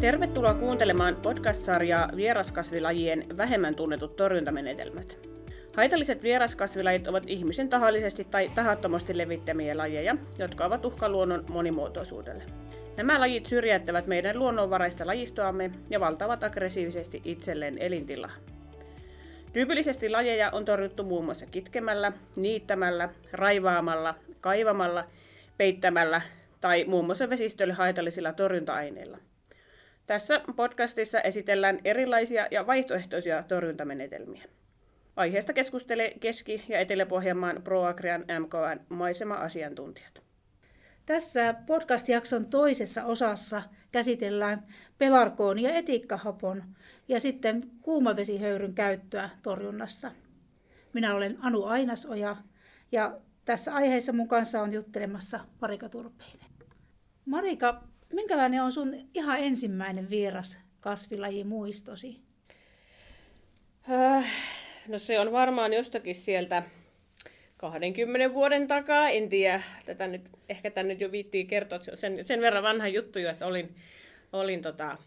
Tervetuloa kuuntelemaan podcast-sarjaa Vieraskasvilajien vähemmän tunnetut torjuntamenetelmät. Haitalliset vieraskasvilajit ovat ihmisen tahallisesti tai tahattomasti levittämiä lajeja, jotka ovat uhka luonnon monimuotoisuudelle. Nämä lajit syrjäyttävät meidän luonnonvaraista lajistoamme ja valtavat aggressiivisesti itselleen elintilaa. Tyypillisesti lajeja on torjuttu muun muassa kitkemällä, niittämällä, raivaamalla, kaivamalla, peittämällä tai muun muassa vesistölle haitallisilla torjunta-aineilla. Tässä podcastissa esitellään erilaisia ja vaihtoehtoisia torjuntamenetelmiä. Aiheesta keskustelee Keski- ja Etelä-Pohjanmaan ProAgrian MKN maisema-asiantuntijat. Tässä podcast-jakson toisessa osassa käsitellään pelarkoon ja etikkahapon ja sitten kuumavesihöyryn käyttöä torjunnassa. Minä olen Anu Ainasoja ja tässä aiheessa mun kanssa on juttelemassa Marika Turpeinen. Marika, minkälainen on sun ihan ensimmäinen vieras kasvilaji muistosi? Äh, no se on varmaan jostakin sieltä 20 vuoden takaa, en tiedä, tätä nyt, ehkä tämä nyt jo viittii kertoa, että sen, sen verran vanha juttu jo, että olin, olin tota,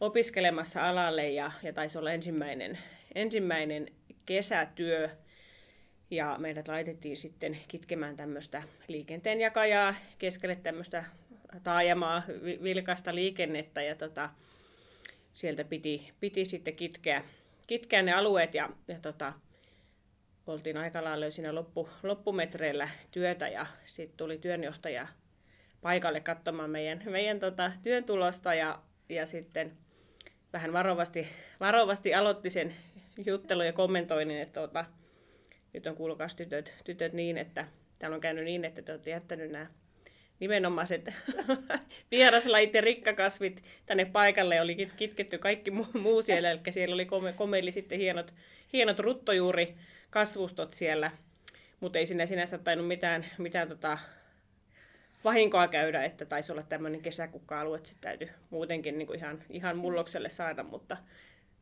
opiskelemassa alalle ja, ja taisi olla ensimmäinen, ensimmäinen kesätyö, ja meidät laitettiin sitten kitkemään tämmöistä liikenteenjakajaa keskelle tämmöistä taajamaa, vilkasta liikennettä, ja tota, sieltä piti, piti sitten kitkeä, kitkeä ne alueet, ja, ja tota, oltiin aika lailla siinä loppu, loppumetreillä työtä ja sitten tuli työnjohtaja paikalle katsomaan meidän, meidän tota, työn tulosta ja, ja sitten vähän varovasti, varovasti aloitti sen juttelun ja kommentoinnin, että tota, nyt on kuulkaas tytöt, tytöt niin, että täällä on käynyt niin, että te olette jättänyt nämä nimenomaiset vieraslajit ja rikkakasvit tänne paikalle. Oli kitketty kaikki muu, siellä, eli siellä oli kome, komeili sitten hienot, hienot ruttojuuri kasvustot siellä, mutta ei sinne sinänsä tainnut mitään, mitään tota, vahinkoa käydä, että taisi olla tämmöinen kesäkukka-alue, että se täytyy muutenkin niin kuin ihan, ihan mullokselle saada, mutta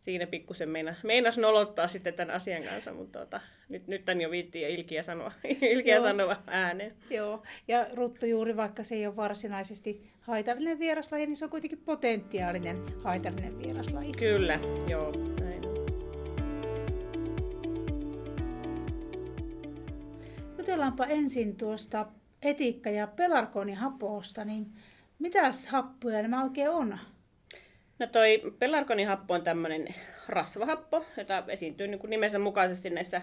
siinä pikkusen meina, meinas nolottaa sitten tämän asian kanssa, mutta tota, nyt, nyt tämän jo viittiin ilkiä sanoa, ilkiä sanoa ääneen. Joo, ja ruttojuuri, vaikka se ei ole varsinaisesti haitallinen vieraslaji, niin se on kuitenkin potentiaalinen haitallinen vieraslaji. Kyllä, joo. Jutellaanpa ensin tuosta etiikka- ja pelarkonihapoosta, niin mitäs happoja nämä oikein on? No toi pelarkonihappo on tämmöinen rasvahappo, jota esiintyy niin kuin nimensä mukaisesti näissä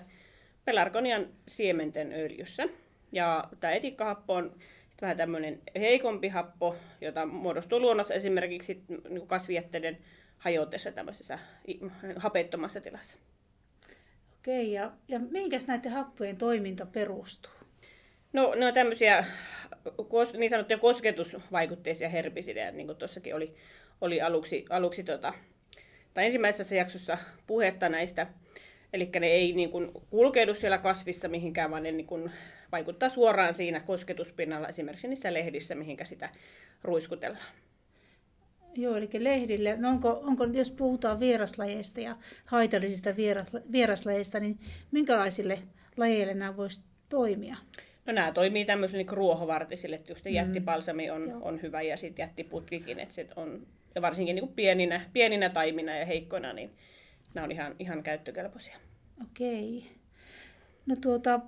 pelarkonian siementen öljyssä. Ja tämä etikkahappo on vähän tämmöinen heikompi happo, jota muodostuu luonnossa esimerkiksi niin kasvijätteiden hajotessa tämmöisessä hapettomassa tilassa. Okei, ja, ja minkäs näiden happojen toiminta perustuu? No ne on tämmöisiä niin sanottuja kosketusvaikutteisia herbisidejä, niin kuin tuossakin oli, oli aluksi, aluksi tota, tai ensimmäisessä jaksossa puhetta näistä. Eli ne ei niin kuin, kulkeudu siellä kasvissa mihinkään, vaan ne niin kuin, vaikuttaa suoraan siinä kosketuspinnalla, esimerkiksi niissä lehdissä, mihinkä sitä ruiskutellaan. Joo, eli lehdille. No onko, onko, jos puhutaan vieraslajeista ja haitallisista vieraslajeista, niin minkälaisille lajeille nämä voisi toimia? No nämä toimii tämmöisille niin ruohovartisille, että just mm. jättipalsami on, on hyvä ja sitten jättiputkikin, että se on, ja varsinkin niin kuin pieninä, pieninä taimina ja heikkoina, niin nämä on ihan, ihan käyttökelpoisia. Okei. No tuota,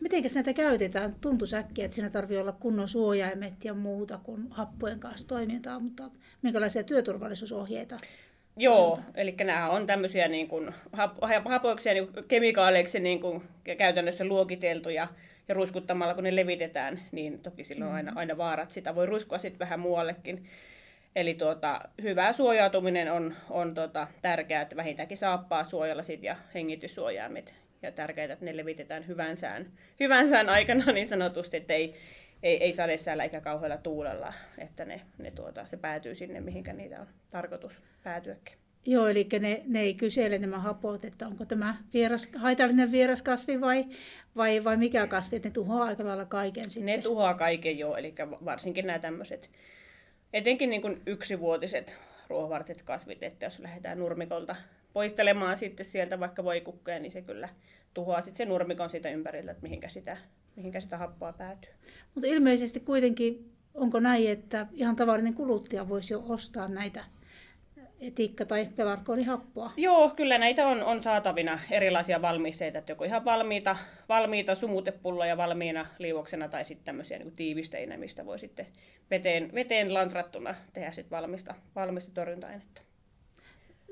miten näitä käytetään? Tuntuu äkkiä, että siinä tarvii olla kunnon suojaimet ja muuta kuin happojen kanssa toimintaa, mutta minkälaisia työturvallisuusohjeita? Joo, eli nämä on tämmöisiä niin kuin, hapoiksi ja niin kemikaaleiksi niin kuin, käytännössä luokiteltuja ja ruiskuttamalla kun ne levitetään, niin toki silloin on aina, mm. aina vaarat. Sitä voi ruiskua sitten vähän muuallekin. Eli tuota, hyvä suojautuminen on, on tuota, tärkeää, että vähintäänkin saappaa suojalla sit ja hengityssuojaimet ja tärkeää, että ne levitetään hyvän sään, hyvän sään aikana niin sanotusti, että ei, ei, ei sadesäällä eikä kauhealla tuulella, että ne, ne tuota, se päätyy sinne, mihinkä niitä on tarkoitus päätyäkin. Joo, eli ne, ne ei kysele nämä hapot, että onko tämä vieras, haitallinen vieraskasvi vai, vai, vai mikä kasvi, että ne tuhoaa aika lailla kaiken sitten. Ne tuhoaa kaiken joo, eli varsinkin nämä tämmöiset, etenkin niin kuin yksivuotiset ruohovartiset kasvit, että jos lähdetään nurmikolta poistelemaan sitten sieltä vaikka voikukkeja, niin se kyllä tuhoaa sitten sen nurmikon siitä ympäriltä, että mihinkä sitä, mihinkä sitä happoa päätyy. Mutta ilmeisesti kuitenkin onko näin, että ihan tavallinen kuluttaja voisi jo ostaa näitä etikka- tai pelarkoonihappoa? Joo, kyllä näitä on, on saatavina erilaisia valmisteita, että joko ihan valmiita, valmiita sumutepulloja valmiina liuoksena tai sitten tämmöisiä niin tiivisteinä, mistä voi sitten veteen, veteen lantrattuna tehdä sitten valmista, valmista torjunta-ainetta.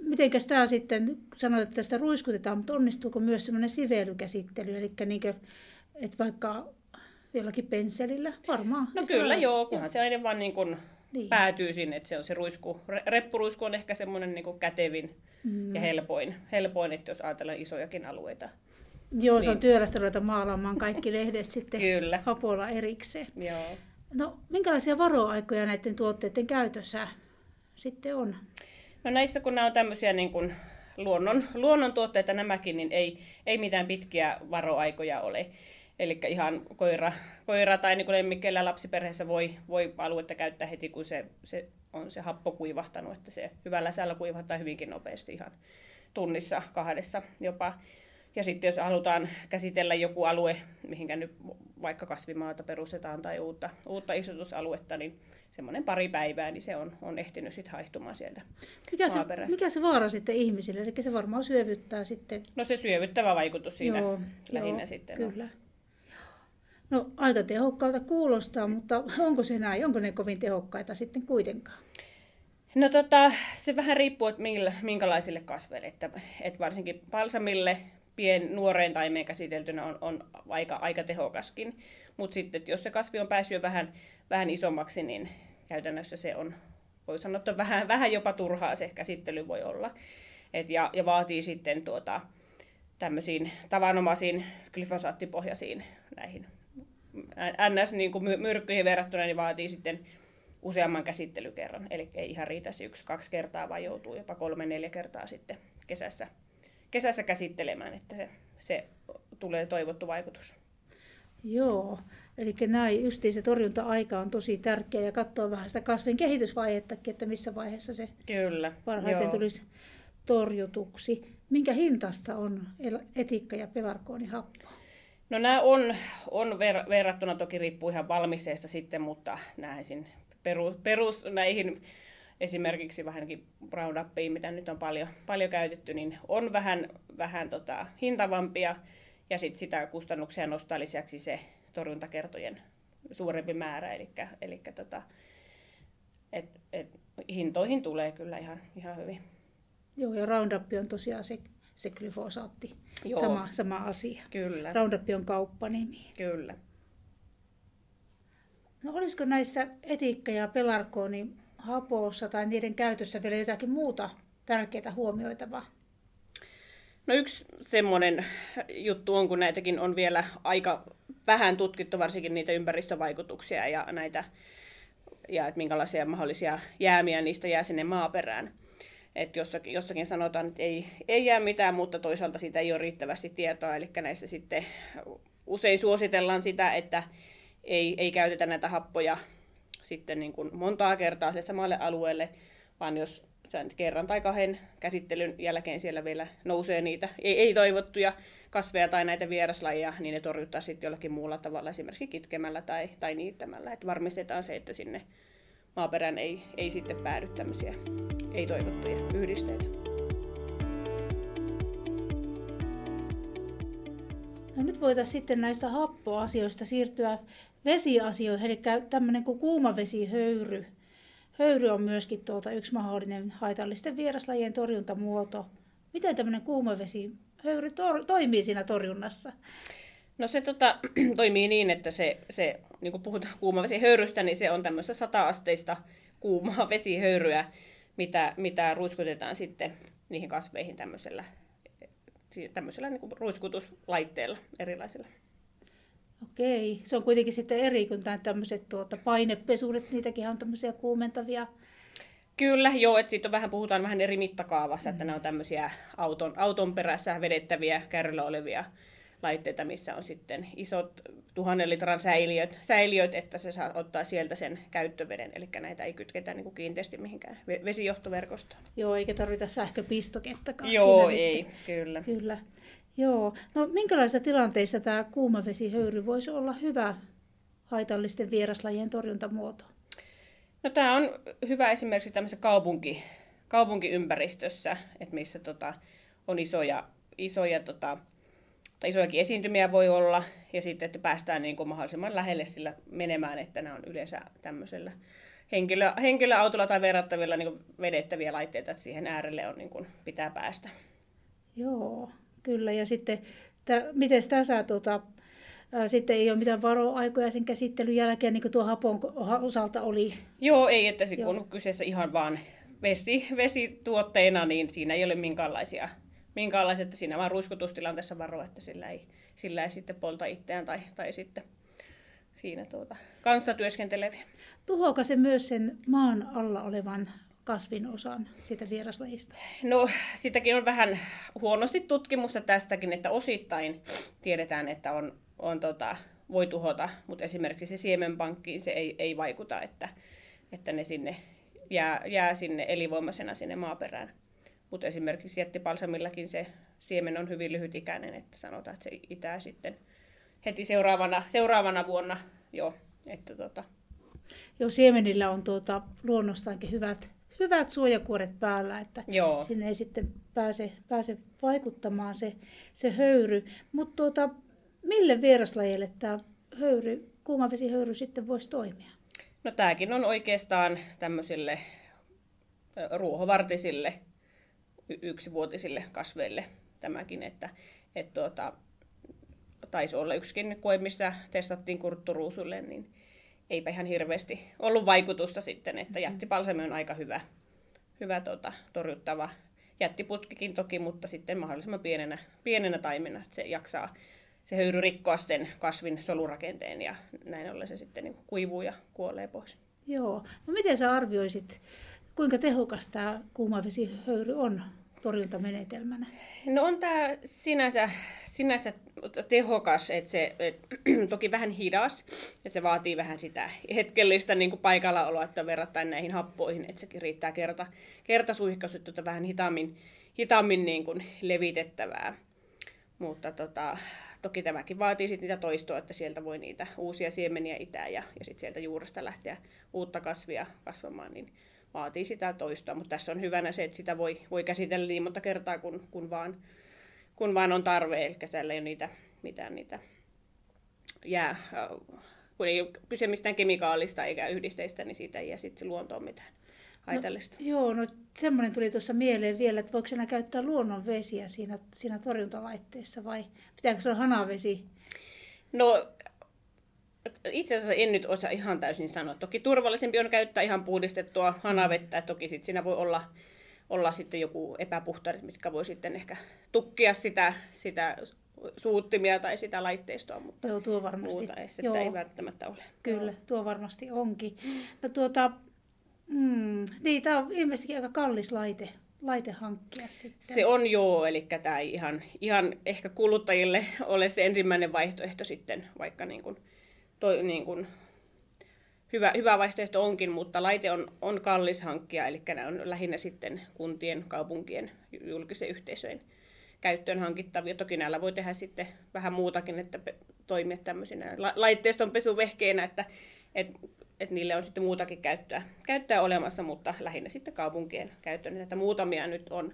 Mitenkäs tämä sitten, sanoit, että tästä ruiskutetaan, mutta onnistuuko myös semmoinen sivelykäsittely, eli niin kuin, että vaikka jollakin pensselillä varmaan? No kyllä joo, kunhan se aina vaan niin kuin niin. päätyy sinne, että se on se ruisku. Reppuruisku on ehkä semmoinen niin kätevin mm. ja helpoin, helpoin, että jos ajatellaan isojakin alueita. Joo, niin. se on niin. työlästä ruveta maalaamaan kaikki lehdet sitten Kyllä. hapolla erikseen. Joo. No, minkälaisia varoaikoja näiden tuotteiden käytössä sitten on? No näissä, kun nämä on tämmöisiä niin kuin luonnon, luonnontuotteita nämäkin, niin ei, ei mitään pitkiä varoaikoja ole. Eli ihan koira, koira tai niin lemmikkeellä lapsiperheessä voi, voi aluetta käyttää heti, kun se, se on se happo kuivahtanut, että se hyvällä säällä kuivahtaa hyvinkin nopeasti ihan tunnissa kahdessa jopa. Ja sitten jos halutaan käsitellä joku alue, mihinkä nyt vaikka kasvimaata perustetaan tai uutta, uutta istutusaluetta, niin semmoinen pari päivää, niin se on, on ehtinyt sitten haihtumaan sieltä mikä se, mikä se vaara sitten ihmisille? Eli se varmaan syövyttää sitten... No se syövyttävä vaikutus siinä joo, lähinnä joo, sitten. Kyllä. No. No aika tehokkaalta kuulostaa, mutta onko se näin? Onko ne kovin tehokkaita sitten kuitenkaan? No tota, se vähän riippuu, että millä, minkälaisille kasveille. Että, että varsinkin palsamille pien nuoreen taimeen käsiteltynä on, on aika, aika tehokaskin. Mutta sitten, jos se kasvi on päässyt jo vähän, vähän isommaksi, niin käytännössä se on, voi sanoa, että vähän, vähän jopa turhaa se käsittely voi olla. Et ja, ja vaatii sitten tuota, tämmöisiin tavanomaisiin glyfosaattipohjaisiin näihin NS-myrkkyihin verrattuna, niin vaatii sitten useamman käsittelykerran. Eli ei ihan riitä yksi, kaksi kertaa, vaan joutuu jopa kolme, neljä kertaa sitten kesässä kesässä käsittelemään, että se, se tulee toivottu vaikutus. Joo, eli näin justiin se torjunta-aika on tosi tärkeä ja katsoa vähän sitä kasvin kehitysvaihettakin, että missä vaiheessa se Kyllä, parhaiten joo. tulisi torjutuksi. Minkä hintasta on etikka ja pelarkoonihappo? No nämä on, on ver- verrattuna, toki riippuu ihan valmisteesta sitten, mutta näihin perus, perus näihin esimerkiksi vähänkin Roundupiin, mitä nyt on paljon, paljon käytetty, niin on vähän, vähän tota, hintavampia ja sit sitä kustannuksia nostaa lisäksi se torjuntakertojen suurempi määrä, eli, eli tota, et, et, hintoihin tulee kyllä ihan, ihan hyvin. Joo, ja Roundup on tosiaan se, se glyfosaatti, Joo. Sama, sama asia. Kyllä. Roundup on kauppanimi. Kyllä. No olisiko näissä etiikka ja pelarkooni hapossa tai niiden käytössä vielä jotakin muuta tärkeää huomioitavaa? No yksi semmoinen juttu on, kun näitäkin on vielä aika vähän tutkittu, varsinkin niitä ympäristövaikutuksia ja näitä, ja että minkälaisia mahdollisia jäämiä niistä jää sinne maaperään. Että jossakin, jossakin sanotaan, että ei, ei jää mitään, mutta toisaalta siitä ei ole riittävästi tietoa. Eli näissä sitten usein suositellaan sitä, että ei, ei käytetä näitä happoja sitten niin kuin montaa kertaa sille samalle alueelle, vaan jos sen kerran tai kahden käsittelyn jälkeen siellä vielä nousee niitä ei-toivottuja kasveja tai näitä vieraslajeja, niin ne torjuttaa sitten jollakin muulla tavalla, esimerkiksi kitkemällä tai, tai niittämällä. Että varmistetaan se, että sinne maaperään ei, ei sitten päädy tämmöisiä ei-toivottuja yhdisteitä. No nyt voitaisiin sitten näistä happoasioista siirtyä vesiasioihin, eli tämmöinen kuin kuumavesihöyry. Höyry on myöskin tuota yksi mahdollinen haitallisten vieraslajien torjuntamuoto. Miten tämmöinen kuumavesihöyry tor- toimii siinä torjunnassa? No se tota, toimii niin, että se, se niin kuin puhutaan kuumavesihöyrystä, niin se on tämmöistä sata-asteista kuumaa vesihöyryä, mitä, mitä ruiskutetaan sitten niihin kasveihin tämmöisellä, tämmöisellä niin kuin ruiskutuslaitteella erilaisilla. Okei, se on kuitenkin sitten eri kuin tämmöiset tuota, painepesurit, niitäkin on tämmöisiä kuumentavia. Kyllä, joo, että siitä on vähän, puhutaan vähän eri mittakaavassa, mm. että ne on tämmöisiä auton, auton perässä vedettäviä, kärryllä olevia laitteita, missä on sitten isot tuhannen litran säiliöt, säiliöt, että se saa ottaa sieltä sen käyttöveden, eli näitä ei kytketä niin kuin kiinteästi mihinkään vesijohtoverkostoon. Joo, eikä tarvita sähköpistokettakaan. Joo, ei, sitten. kyllä. kyllä. Joo. No minkälaisissa tilanteissa tämä kuumavesihöyry voisi olla hyvä haitallisten vieraslajien torjuntamuoto? No tämä on hyvä esimerkiksi tämmöisessä kaupunki, kaupunkiympäristössä, että missä tota, on isoja, isoja tota, tai isojakin esiintymiä voi olla, ja sitten, että päästään niin kuin mahdollisimman lähelle sillä menemään, että nämä on yleensä tämmöisellä henkilö, henkilöautolla tai verrattavilla niin vedettäviä laitteita, että siihen äärelle on, niin kuin, pitää päästä. Joo, kyllä. Ja sitten, tä, miten tuota, ää, sitten ei ole mitään varoaikoja sen käsittelyn jälkeen, niin kuin tuo hapon osalta oli? Joo, ei, että se, kun on kyseessä ihan vaan vesi, vesituotteena, niin siinä ei ole minkäänlaisia, minkäänlaisia että siinä vaan ruiskutustilanteessa varo, että sillä ei, sillä ei sitten polta itseään tai, tai sitten siinä tuota, kanssa työskenteleviä. Tuhoako se myös sen maan alla olevan kasvin osan siitä vieraslajista? No, sitäkin on vähän huonosti tutkimusta tästäkin, että osittain tiedetään, että on, on tota, voi tuhota, mutta esimerkiksi se siemenpankkiin se ei, ei vaikuta, että, että ne sinne jää, jää sinne elinvoimaisena sinne maaperään. Mutta esimerkiksi jättipalsamillakin se siemen on hyvin lyhytikäinen, että sanotaan, että se itää sitten heti seuraavana, seuraavana vuonna jo. Että tota. Joo, siemenillä on tuota, luonnostaankin hyvät, hyvät suojakuoret päällä, että Joo. sinne ei sitten pääse, pääse vaikuttamaan se, se höyry. Mutta tuota, mille vieraslajeille tämä höyry, kuumavesihöyry sitten voisi toimia? No tämäkin on oikeastaan tämmöisille ruohovartisille yksivuotisille kasveille tämäkin, että et tuota, taisi olla yksikin koe, missä testattiin kurtturuusulle, niin eipä ihan hirveästi ollut vaikutusta sitten, että mm-hmm. jättipalsami on aika hyvä, hyvä tota, torjuttava jättiputkikin toki, mutta sitten mahdollisimman pienenä, pienenä taimena, että se jaksaa se höyry rikkoa sen kasvin solurakenteen ja näin ollen se sitten niin kuivuu ja kuolee pois. Joo. No miten sä arvioisit, kuinka tehokas tämä kuumavesihöyry on torjuntamenetelmänä? No on tämä sinänsä, sinänsä tehokas, että se et, toki vähän hidas, että se vaatii vähän sitä hetkellistä niin paikallaoloa, että verrattain näihin happoihin, että sekin riittää kerta, kertasuihkaisuutta vähän hitaammin, hitaammin niin kuin levitettävää. Mutta tota, toki tämäkin vaatii sit niitä toistoa, että sieltä voi niitä uusia siemeniä itää ja, ja sitten sieltä juuresta lähteä uutta kasvia kasvamaan, niin vaatii sitä toistoa, mutta tässä on hyvänä se, että sitä voi, voi käsitellä niin monta kertaa, kun, kun, vaan, kun vaan on tarve, eli siellä ei ole niitä, mitään niitä jää, äh, kun ei ole kyse mistään kemikaalista eikä yhdisteistä, niin siitä ei jää sitten luontoon mitään haitallista. No, joo, no semmoinen tuli tuossa mieleen vielä, että voiko enää käyttää luonnonvesiä siinä, siinä torjuntalaitteessa vai pitääkö se olla hanavesi? No itse asiassa en nyt osaa ihan täysin sanoa. Toki turvallisempi on käyttää ihan puhdistettua hanavettä. Toki sit siinä voi olla, olla sitten joku epäpuhtarit, mitkä voi sitten ehkä tukkia sitä, sitä suuttimia tai sitä laitteistoa, mutta Joo, tuo varmasti. muuta Joo. ei välttämättä ole. Kyllä, Joo. tuo varmasti onkin. No tuota, mm, niin, tämä on ilmeisesti aika kallis laite, laite hankkia sitten. Se on joo, eli tämä ei ihan, ihan ehkä kuluttajille ole se ensimmäinen vaihtoehto sitten, vaikka niin kuin toi, niin kuin, hyvä, hyvä vaihtoehto onkin, mutta laite on, on kallis hankkia, eli nämä on lähinnä sitten kuntien, kaupunkien, julkisen yhteisöjen käyttöön hankittavia. Toki näillä voi tehdä sitten vähän muutakin, että toimia tämmöisinä laitteiston pesuvehkeinä, että et, et niille on sitten muutakin käyttöä, käyttöä olemassa, mutta lähinnä sitten kaupunkien käyttöön. Että muutamia nyt on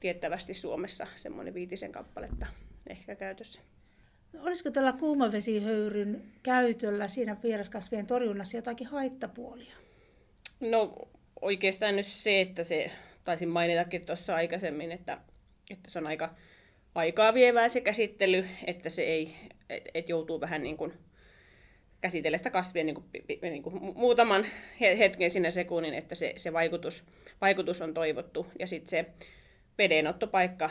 tiettävästi Suomessa semmoinen viitisen kappaletta ehkä käytössä. Olisiko tällä kuumavesihöyryn käytöllä siinä vieraskasvien torjunnassa jotakin haittapuolia? No oikeastaan nyt se, että se, taisin mainitakin tuossa aikaisemmin, että, että se on aika aikaa vievää se käsittely, että se ei, et, et joutuu vähän niin kuin käsitellä sitä kasvia niin kuin, niin kuin muutaman hetken sinne sekunnin, että se, se vaikutus, vaikutus on toivottu. Ja sitten se vedenottopaikka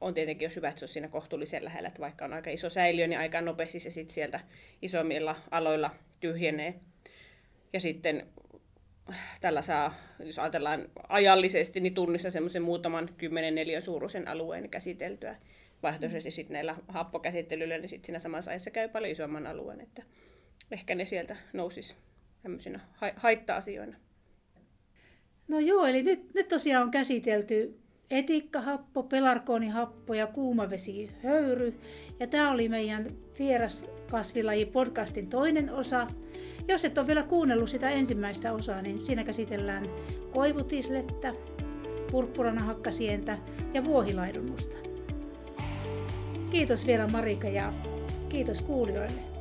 on tietenkin, jos hyvä, että se on siinä kohtuullisen lähellä, että vaikka on aika iso säiliö, niin aika nopeasti se sitten sieltä isommilla aloilla tyhjenee. Ja sitten tällä saa, jos ajatellaan ajallisesti, niin tunnissa semmoisen muutaman kymmenen neljän suuruisen alueen käsiteltyä. Vaihtoehtoisesti sitten näillä happokäsittelyillä, niin sitten siinä samassa ajassa käy paljon isomman alueen, että ehkä ne sieltä nousisi tämmöisinä haitta-asioina. No joo, eli nyt, nyt tosiaan on käsitelty etikkahappo, pelarkoonihappo ja kuumavesihöyry. Ja tämä oli meidän vieras podcastin toinen osa. Jos et ole vielä kuunnellut sitä ensimmäistä osaa, niin siinä käsitellään koivutislettä, purppuranhakkasientä ja vuohilaidunnusta. Kiitos vielä Marika ja kiitos kuulijoille.